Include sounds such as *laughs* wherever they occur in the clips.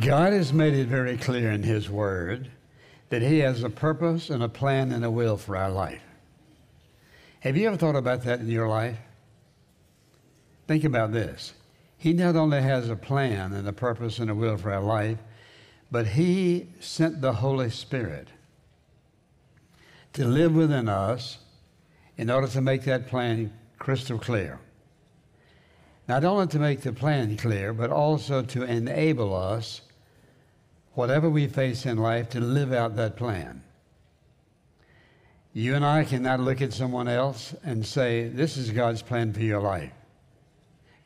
God has made it very clear in His Word that He has a purpose and a plan and a will for our life. Have you ever thought about that in your life? Think about this. He not only has a plan and a purpose and a will for our life, but He sent the Holy Spirit to live within us in order to make that plan crystal clear. Not only to make the plan clear, but also to enable us, whatever we face in life, to live out that plan. You and I cannot look at someone else and say, This is God's plan for your life.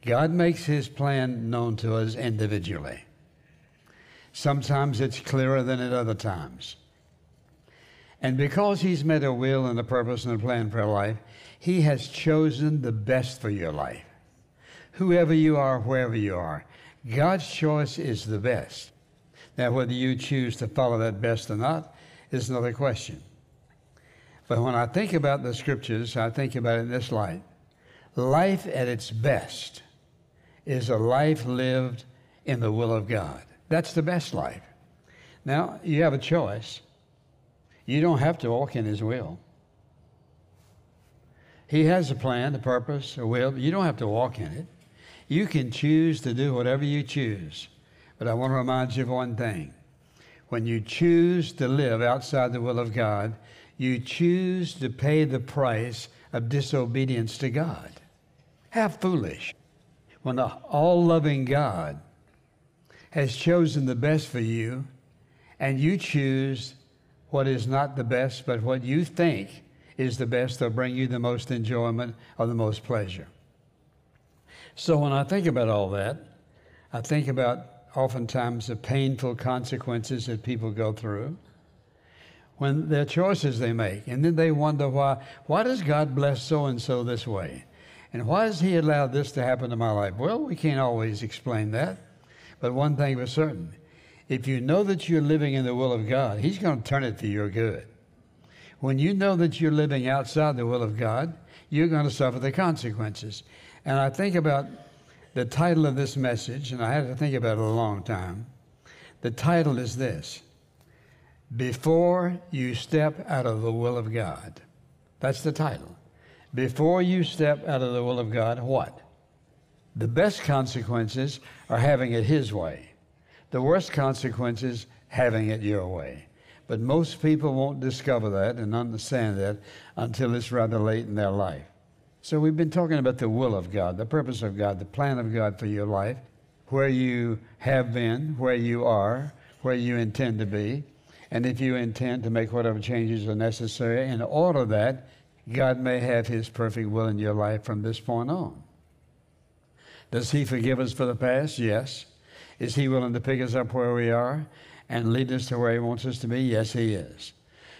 God makes His plan known to us individually. Sometimes it's clearer than at other times. And because He's made a will and a purpose and a plan for life, He has chosen the best for your life. Whoever you are, wherever you are, God's choice is the best. Now, whether you choose to follow that best or not is another question. But when I think about the scriptures, I think about it in this light. Life at its best is a life lived in the will of God. That's the best life. Now, you have a choice. You don't have to walk in His will. He has a plan, a purpose, a will, but you don't have to walk in it. You can choose to do whatever you choose. But I want to remind you of one thing. When you choose to live outside the will of God, you choose to pay the price of disobedience to God. How foolish. When the all loving God has chosen the best for you, and you choose what is not the best, but what you think is the best that'll bring you the most enjoyment or the most pleasure. So when I think about all that, I think about oftentimes the painful consequences that people go through when their choices they make. And then they wonder why, why does God bless so and so this way? And why has He allowed this to happen to my life? Well, we can't always explain that. But one thing was certain if you know that you're living in the will of God, He's going to turn it to your good. When you know that you're living outside the will of God, you're going to suffer the consequences. And I think about the title of this message, and I had to think about it a long time. The title is this Before You Step Out of the Will of God. That's the title. Before you step out of the will of God, what? The best consequences are having it His way. The worst consequences, having it your way. But most people won't discover that and understand that until it's rather late in their life. So we've been talking about the will of God, the purpose of God, the plan of God for your life, where you have been, where you are, where you intend to be, and if you intend to make whatever changes are necessary in order that God may have His perfect will in your life from this point on. Does He forgive us for the past? Yes. Is He willing to pick us up where we are and lead us to where He wants us to be? Yes, He is.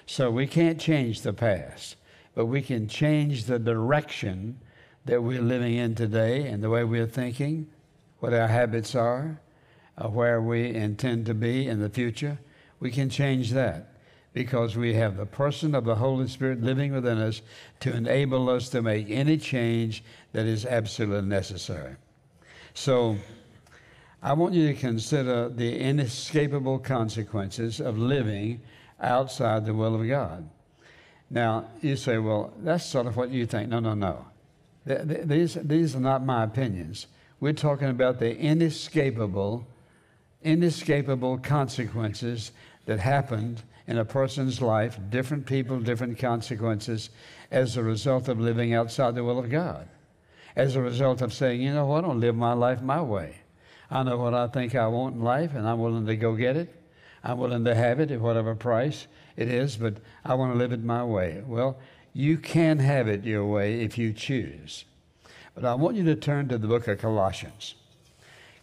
So we can't change the past but we can change the direction that we're living in today and the way we're thinking, what our habits are, uh, where we intend to be in the future. We can change that because we have the person of the Holy Spirit living within us to enable us to make any change that is absolutely necessary. So, I want you to consider the inescapable consequences of living outside the will of God. Now, you say, well, that's sort of what you think. No, no, no. These, these are not my opinions. We're talking about the inescapable, inescapable consequences that happened in a person's life, different people, different consequences, as a result of living outside the will of God. As a result of saying, you know what, I don't live my life my way. I know what I think I want in life, and I'm willing to go get it. I'm willing to have it at whatever price it is, but I want to live it my way. Well, you can have it your way if you choose. But I want you to turn to the book of Colossians.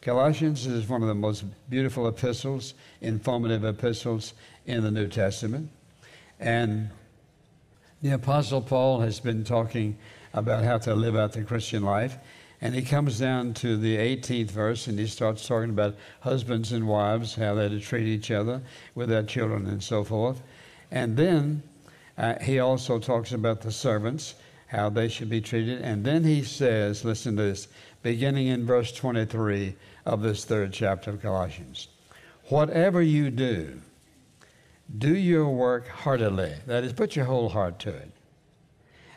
Colossians is one of the most beautiful epistles, informative epistles in the New Testament. And the Apostle Paul has been talking about how to live out the Christian life. And he comes down to the 18th verse and he starts talking about husbands and wives, how they're to treat each other with their children and so forth. And then uh, he also talks about the servants, how they should be treated. And then he says, listen to this, beginning in verse 23 of this third chapter of Colossians. Whatever you do, do your work heartily. That is, put your whole heart to it.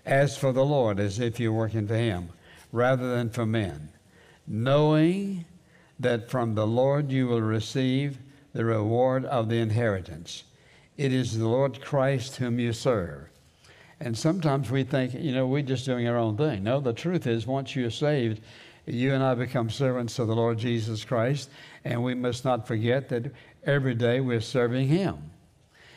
As for the Lord, as if you're working for Him, rather than for men, knowing that from the Lord you will receive the reward of the inheritance. It is the Lord Christ whom you serve. And sometimes we think, you know, we're just doing our own thing. No, the truth is, once you're saved, you and I become servants of the Lord Jesus Christ, and we must not forget that every day we're serving Him.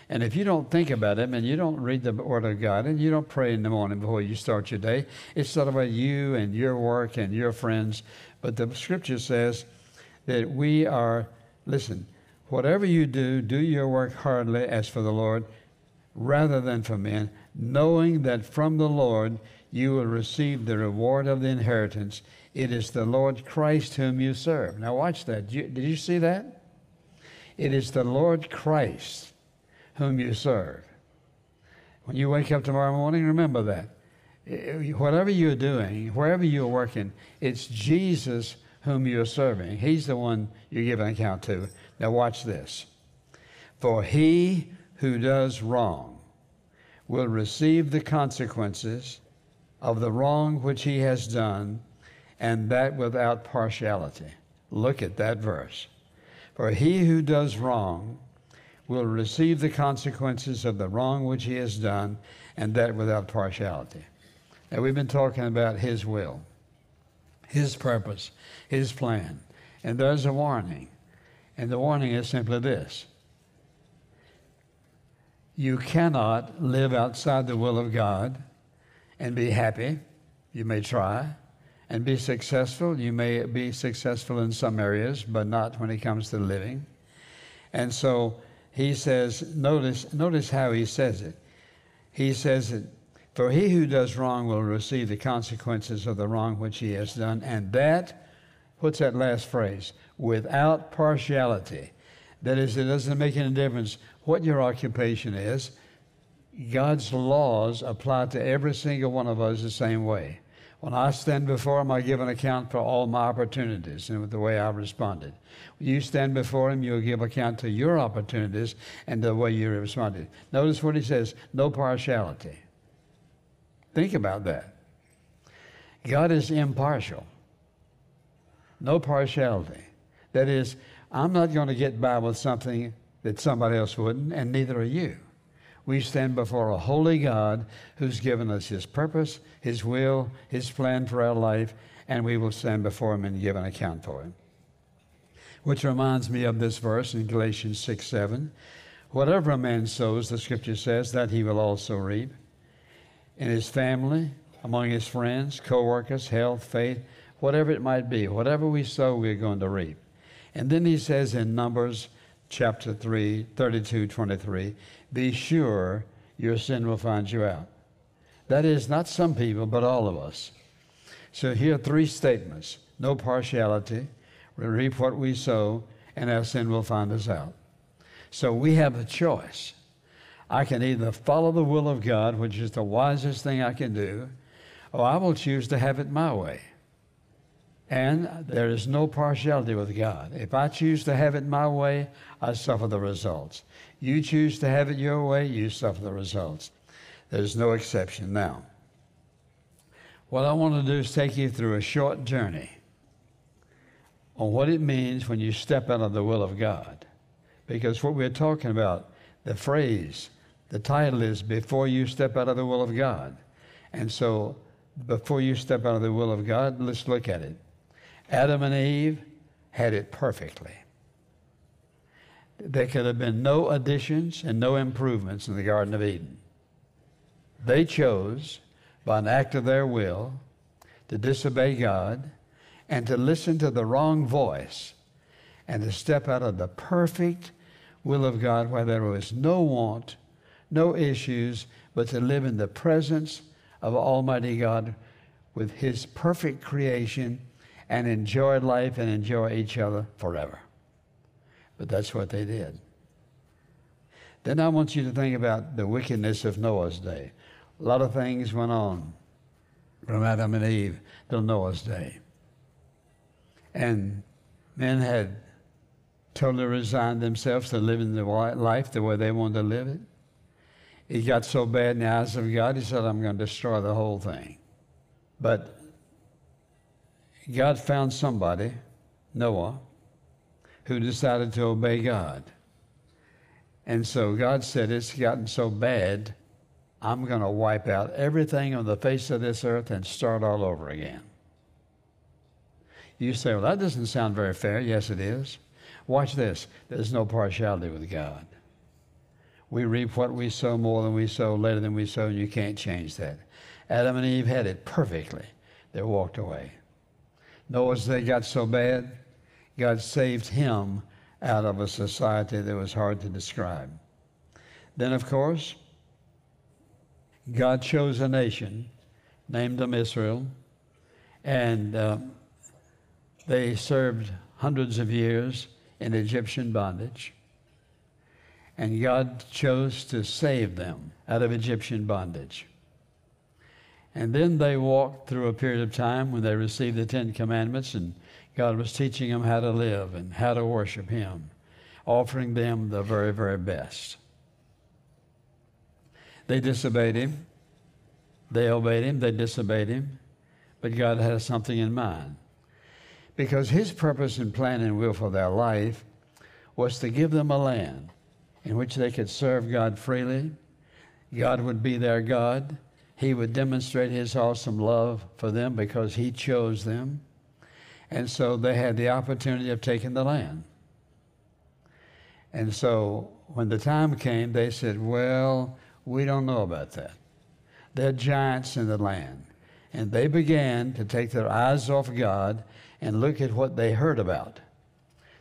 And if you don't think about Him and you don't read the Word of God and you don't pray in the morning before you start your day, it's of about you and your work and your friends. But the Scripture says that we are, listen, whatever you do, do your work heartily as for the Lord rather than for men, knowing that from the Lord you will receive the reward of the inheritance. It is the Lord Christ whom you serve. Now, watch that. Did you see that? It is the Lord Christ whom you serve. When you wake up tomorrow morning, remember that. Eh, eh, whatever you're doing, wherever you're working, it's Jesus whom you're serving. He's the one you give an account to. Now, watch this. For he who does wrong will receive the consequences of the wrong which he has done, and that without partiality. Look at that verse. For he who does wrong will receive the consequences of the wrong which he has done, and that without partiality. Now, we've been talking about his will, his purpose, his plan. And there's a warning. And the warning is simply this you cannot live outside the will of God and be happy. You may try. And be successful. You may be successful in some areas, but not when it comes to living. And so he says, notice, notice how he says it. He says that, For he who does wrong will receive the consequences of the wrong which he has done, and that, what's that last phrase? Without partiality. That is, it doesn't make any difference what your occupation is, God's laws apply to every single one of us the same way. When I stand before Him, I give an account for all my opportunities and the way I responded. When you stand before Him, you'll give account to your opportunities and the way you responded. Notice what He says no partiality. Think about that. God is impartial, no partiality. That is, I'm not going to get by with something that somebody else wouldn't, and neither are you. We stand before a holy God who's given us His purpose, His will, His plan for our life, and we will stand before Him and give an account for Him. Which reminds me of this verse in Galatians 6 7. Whatever a man sows, the scripture says, that he will also reap. In his family, among his friends, co workers, health, faith, whatever it might be, whatever we sow, we're going to reap. And then he says in Numbers chapter 3, 32, 23, be sure your sin will find you out. That is not some people, but all of us. So here are three statements no partiality, we reap what we sow, and our sin will find us out. So we have a choice. I can either follow the will of God, which is the wisest thing I can do, or I will choose to have it my way. And there is no partiality with God. If I choose to have it my way, I suffer the results. You choose to have it your way, you suffer the results. There's no exception. Now, what I want to do is take you through a short journey on what it means when you step out of the will of God. Because what we're talking about, the phrase, the title is Before You Step Out of the Will of God. And so, before you step out of the will of God, let's look at it. Adam and Eve had it perfectly. There could have been no additions and no improvements in the Garden of Eden. They chose, by an act of their will, to disobey God and to listen to the wrong voice and to step out of the perfect will of God where there was no want, no issues, but to live in the presence of Almighty God with His perfect creation and enjoy life and enjoy each other forever. But that's what they did. Then I want you to think about the wickedness of Noah's day. A lot of things went on from Adam and Eve till Noah's day. And men had totally resigned themselves to living the life the way they wanted to live it. It got so bad in the eyes of God, he said, I'm going to destroy the whole thing. But God found somebody, Noah, who decided to obey God. And so God said, It's gotten so bad, I'm going to wipe out everything on the face of this earth and start all over again. You say, Well, that doesn't sound very fair. Yes, it is. Watch this there's no partiality with God. We reap what we sow more than we sow, later than we sow, and you can't change that. Adam and Eve had it perfectly. They walked away. Noah's they got so bad, God saved him out of a society that was hard to describe. Then, of course, God chose a nation, named them Israel, and uh, they served hundreds of years in Egyptian bondage. And God chose to save them out of Egyptian bondage. And then they walked through a period of time when they received the Ten Commandments, and God was teaching them how to live and how to worship Him, offering them the very, very best. They disobeyed Him. They obeyed Him. They disobeyed Him. But God had something in mind. Because His purpose and plan and will for their life was to give them a land in which they could serve God freely. God would be their God. He would demonstrate His awesome love for them because He chose them. And so they had the opportunity of taking the land. And so when the time came, they said, Well, we don't know about that. There are giants in the land. And they began to take their eyes off God and look at what they heard about.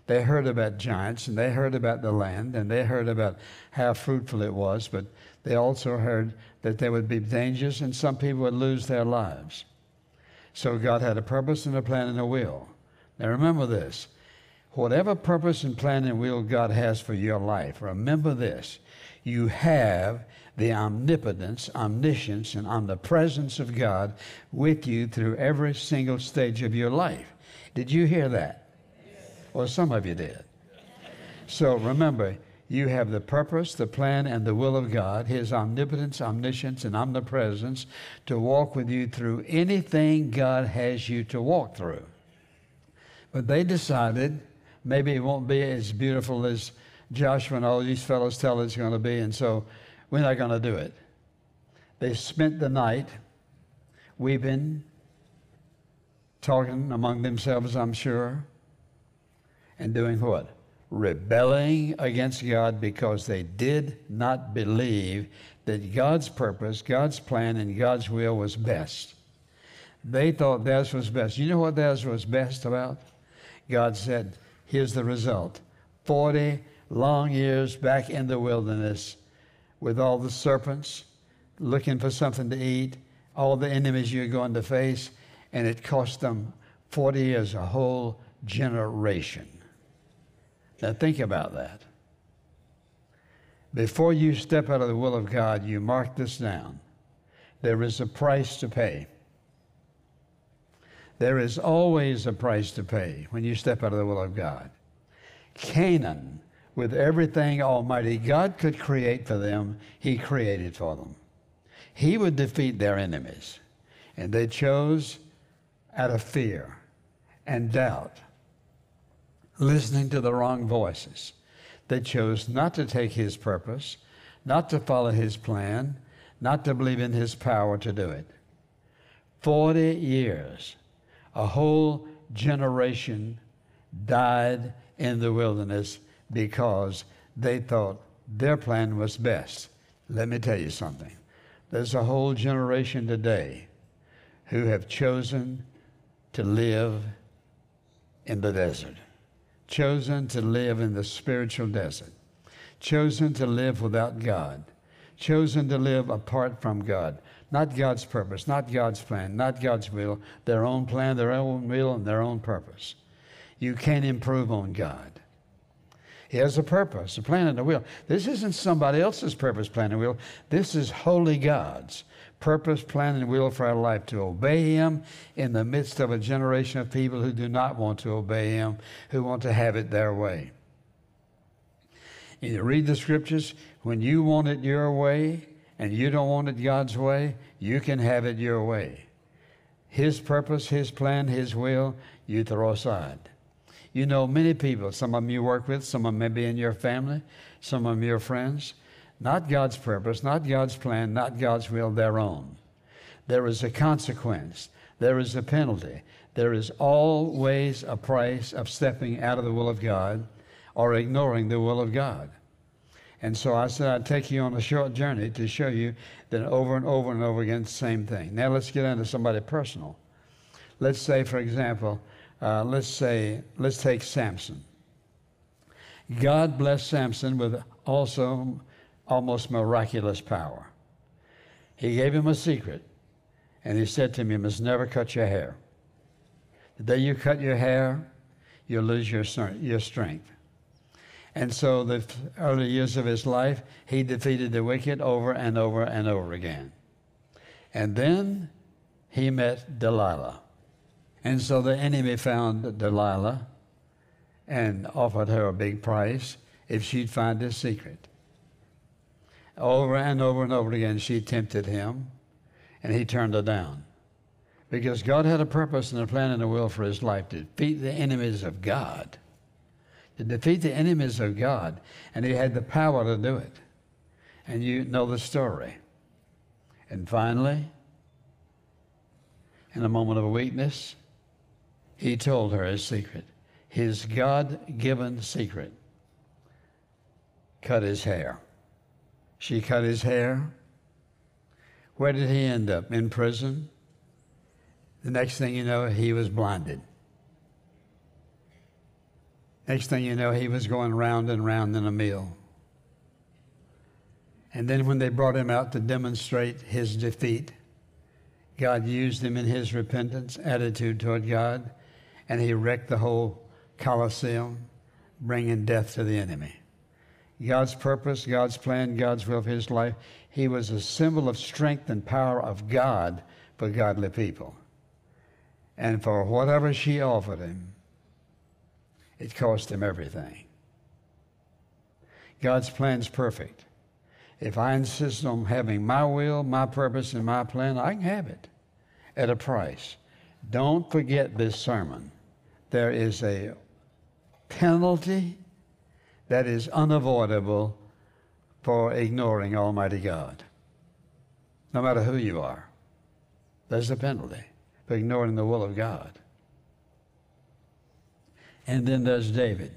They heard about giants and they heard about the land and they heard about how fruitful it was, but they also heard that there would be dangers and some people would lose their lives. So God had a purpose and a plan and a will. Now remember this. Whatever purpose and plan and will God has for your life, remember this. You have the omnipotence, omniscience, and omnipresence of God with you through every single stage of your life. Did you hear that? Well, some of you did. So remember, you have the purpose, the plan, and the will of God, His omnipotence, omniscience, and omnipresence to walk with you through anything God has you to walk through. But they decided maybe it won't be as beautiful as Joshua and all these fellows tell it's going to be, and so we're not going to do it. They spent the night weeping, talking among themselves, I'm sure, and doing what? rebelling against God because they did not believe that God's purpose, God's plan, and God's will was best. They thought theirs was best. You know what theirs was best about? God said, Here's the result 40 long years back in the wilderness with all the serpents looking for something to eat, all the enemies you're going to face, and it cost them 40 years, a whole generation. Now, think about that. Before you step out of the will of God, you mark this down. There is a price to pay. There is always a price to pay when you step out of the will of God. Canaan, with everything Almighty God could create for them, He created for them. He would defeat their enemies. And they chose out of fear and doubt listening to the wrong voices. They chose not to take his purpose, not to follow his plan, not to believe in his power to do it. 40 years, a whole generation died in the wilderness because they thought their plan was best. Let me tell you something. There's a whole generation today who have chosen to live in the desert chosen to live in the spiritual desert, chosen to live without God, chosen to live apart from God. Not God's purpose, not God's plan, not God's will, their own plan, their own will, and their own purpose. You can't improve on God. He has a purpose, a plan, and a will. This isn't somebody else's purpose, plan, and will. This is holy God's purpose, plan, and will for our life to obey Him in the midst of a generation of people who do not want to obey Him, who want to have it their way. You read the scriptures. When you want it your way and you don't want it God's way, you can have it your way. His purpose, His plan, His will, you throw aside. You know many people, some of them you work with, some of them may be in your family, some of them your friends. Not God's purpose, not God's plan, not God's will, their own. There is a consequence, there is a penalty, there is always a price of stepping out of the will of God or ignoring the will of God. And so I said I'd take you on a short journey to show you that over and over and over again, same thing. Now let's get into somebody personal. Let's say, for example, uh, let's say, let's take Samson. God blessed Samson with also almost miraculous power. He gave him a secret, and he said to him, You must never cut your hair. The day you cut your hair, you'll lose your, your strength. And so, the early years of his life, he defeated the wicked over and over and over again. And then he met Delilah. And so the enemy found Delilah and offered her a big price if she'd find his secret. Over and over and over again, she tempted him, and he turned her down. Because God had a purpose and a plan and a will for his life to defeat the enemies of God. To defeat the enemies of God. And he had the power to do it. And you know the story. And finally, in a moment of weakness, he told her his secret, his God given secret. Cut his hair. She cut his hair. Where did he end up? In prison? The next thing you know, he was blinded. Next thing you know, he was going round and round in a mill. And then when they brought him out to demonstrate his defeat, God used him in his repentance attitude toward God, and he wrecked the whole Colosseum, bringing death to the enemy. God's purpose, God's plan, God's will for his life, he was a symbol of strength and power of God for godly people. And for whatever she offered him, it cost him everything. God's plan's perfect. If I insist on having my will, my purpose, and my plan, I can have it at a price. Don't forget this sermon. There is a penalty that is unavoidable for ignoring Almighty God. No matter who you are, there's a penalty for ignoring the will of God. And then there's David.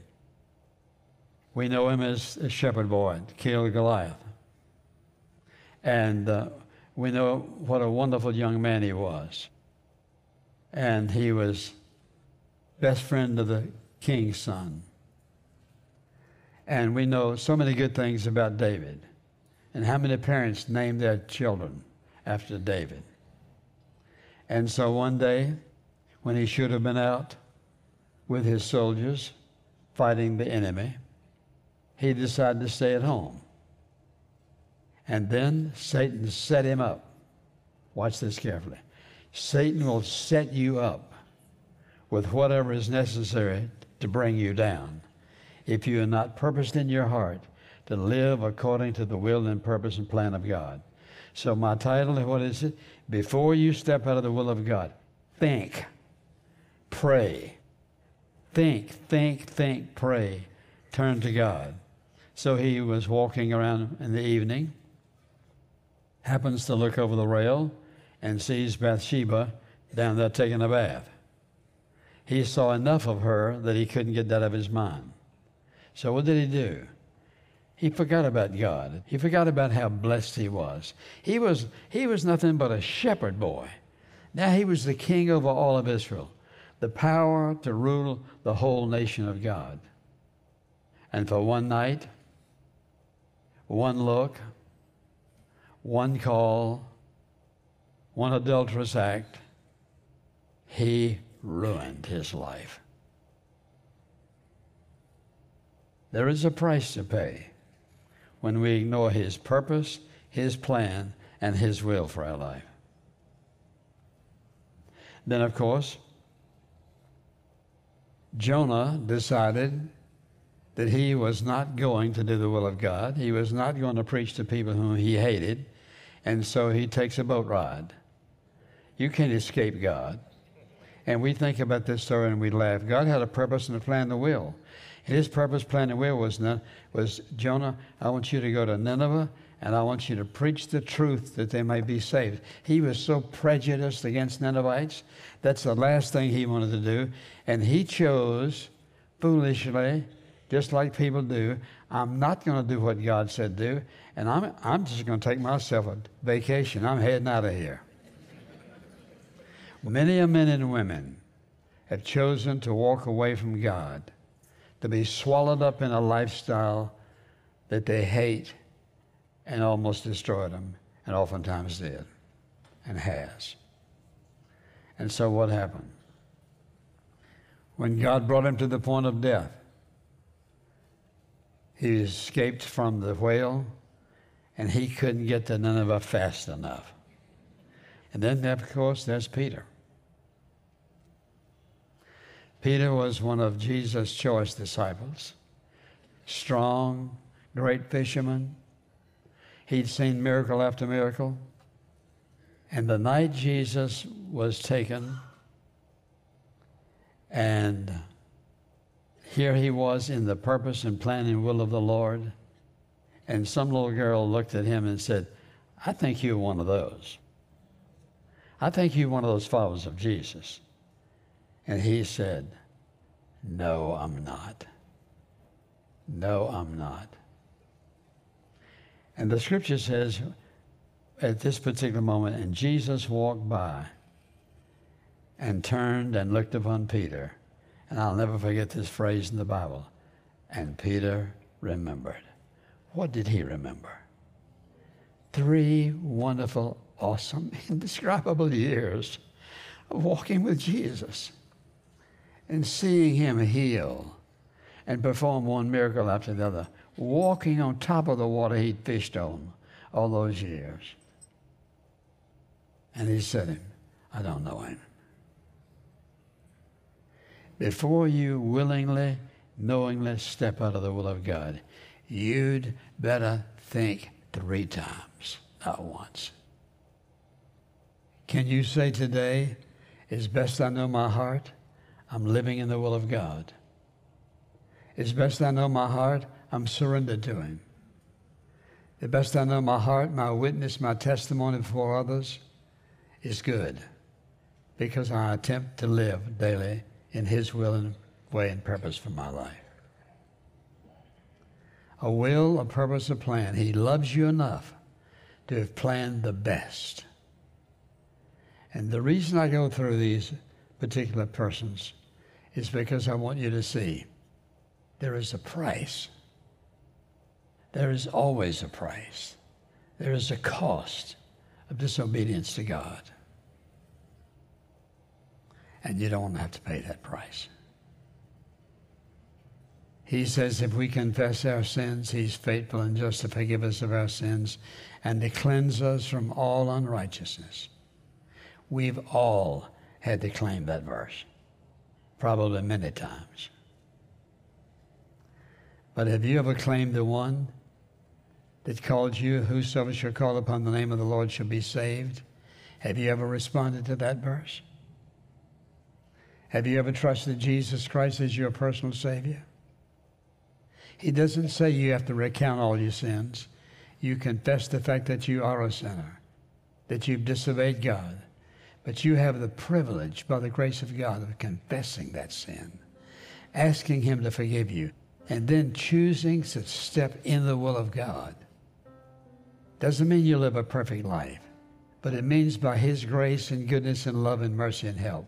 We know him as a shepherd boy, killed Goliath. And uh, we know what a wonderful young man he was. And he was best friend of the king's son. And we know so many good things about David. And how many parents named their children after David. And so one day, when he should have been out with his soldiers fighting the enemy, he decided to stay at home. And then Satan set him up. Watch this carefully. Satan will set you up with whatever is necessary to bring you down if you are not purposed in your heart to live according to the will and purpose and plan of God. So, my title, what is it? Before you step out of the will of God, think, pray. Think, think, think, pray. Turn to God. So he was walking around in the evening, happens to look over the rail, and sees Bathsheba down there taking a bath. He saw enough of her that he couldn't get that out of his mind. So what did he do? He forgot about God. He forgot about how blessed he was. He was, he was nothing but a shepherd boy. Now he was the king over all of Israel, the power to rule the whole nation of God. And for one night, one look, one call, one adulterous act, he ruined his life. There is a price to pay when we ignore His purpose, His plan, and His will for our life. Then, of course, Jonah decided that he was not going to do the will of God. He was not going to preach to people whom he hated. And so he takes a boat ride. You can't escape God. And we think about this story and we laugh. God had a purpose and a plan, the will. His purpose, plan, and will was, was Jonah, I want you to go to Nineveh and I want you to preach the truth that they may be saved. He was so prejudiced against Ninevites. That's the last thing he wanted to do. And he chose foolishly, just like people do, I'm not going to do what God said do, and I'm, I'm just going to take myself a vacation. I'm heading out of here. Many a men and women have chosen to walk away from God, to be swallowed up in a lifestyle that they hate and almost destroyed them, and oftentimes did, and has. And so what happened? When God brought him to the point of death, he escaped from the whale, and he couldn't get to Nineveh fast enough. And then, of course, there's Peter. Peter was one of Jesus' choice disciples, strong, great fisherman. He'd seen miracle after miracle. And the night Jesus was taken, and here he was in the purpose and plan and will of the Lord, and some little girl looked at him and said, I think you're one of those. I think you're one of those followers of Jesus. And he said, No, I'm not. No, I'm not. And the scripture says, at this particular moment, and Jesus walked by and turned and looked upon Peter. And I'll never forget this phrase in the Bible. And Peter remembered. What did he remember? Three wonderful, awesome, *laughs* indescribable years of walking with Jesus and seeing him heal and perform one miracle after the other, walking on top of the water he'd fished on all those years. And he said I don't know him. Before you willingly, knowingly step out of the will of God, you'd better think three times, not once. Can you say today, as best I know my heart, I'm living in the will of God? As best I know my heart, I'm surrendered to Him. The best I know my heart, my witness, my testimony before others, is good because I attempt to live daily in His will and way and purpose for my life. A will, a purpose, a plan. He loves you enough to have planned the best. And the reason I go through these particular persons is because I want you to see there is a price. There is always a price. There is a cost of disobedience to God. And you don't have to pay that price. He says if we confess our sins, He's faithful and just to forgive us of our sins and to cleanse us from all unrighteousness. We've all had to claim that verse, probably many times. But have you ever claimed the one that called you, Whosoever shall call upon the name of the Lord shall be saved? Have you ever responded to that verse? Have you ever trusted Jesus Christ as your personal Savior? He doesn't say you have to recount all your sins. You confess the fact that you are a sinner, that you've disobeyed God, but you have the privilege, by the grace of God, of confessing that sin, asking Him to forgive you, and then choosing to step in the will of God. Doesn't mean you live a perfect life, but it means by His grace and goodness and love and mercy and help,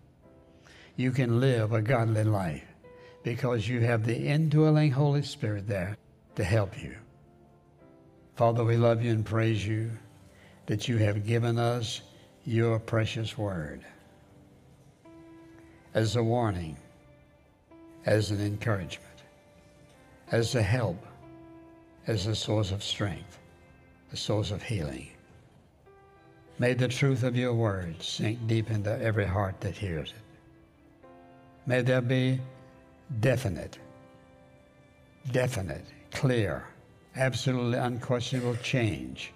you can live a godly life because you have the indwelling Holy Spirit there to help you. Father, we love you and praise you that you have given us your precious word as a warning, as an encouragement, as a help, as a source of strength a source of healing. May the truth of your word sink deep into every heart that hears it. May there be definite, definite, clear, absolutely unquestionable change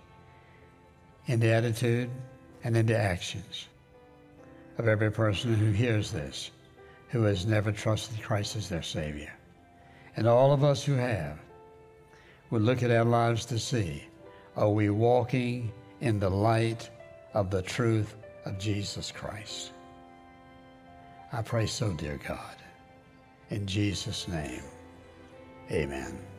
in the attitude and in the actions of every person who hears this, who has never trusted Christ as their Savior. And all of us who have would look at our lives to see are we walking in the light of the truth of Jesus Christ? I pray so, dear God. In Jesus' name, amen.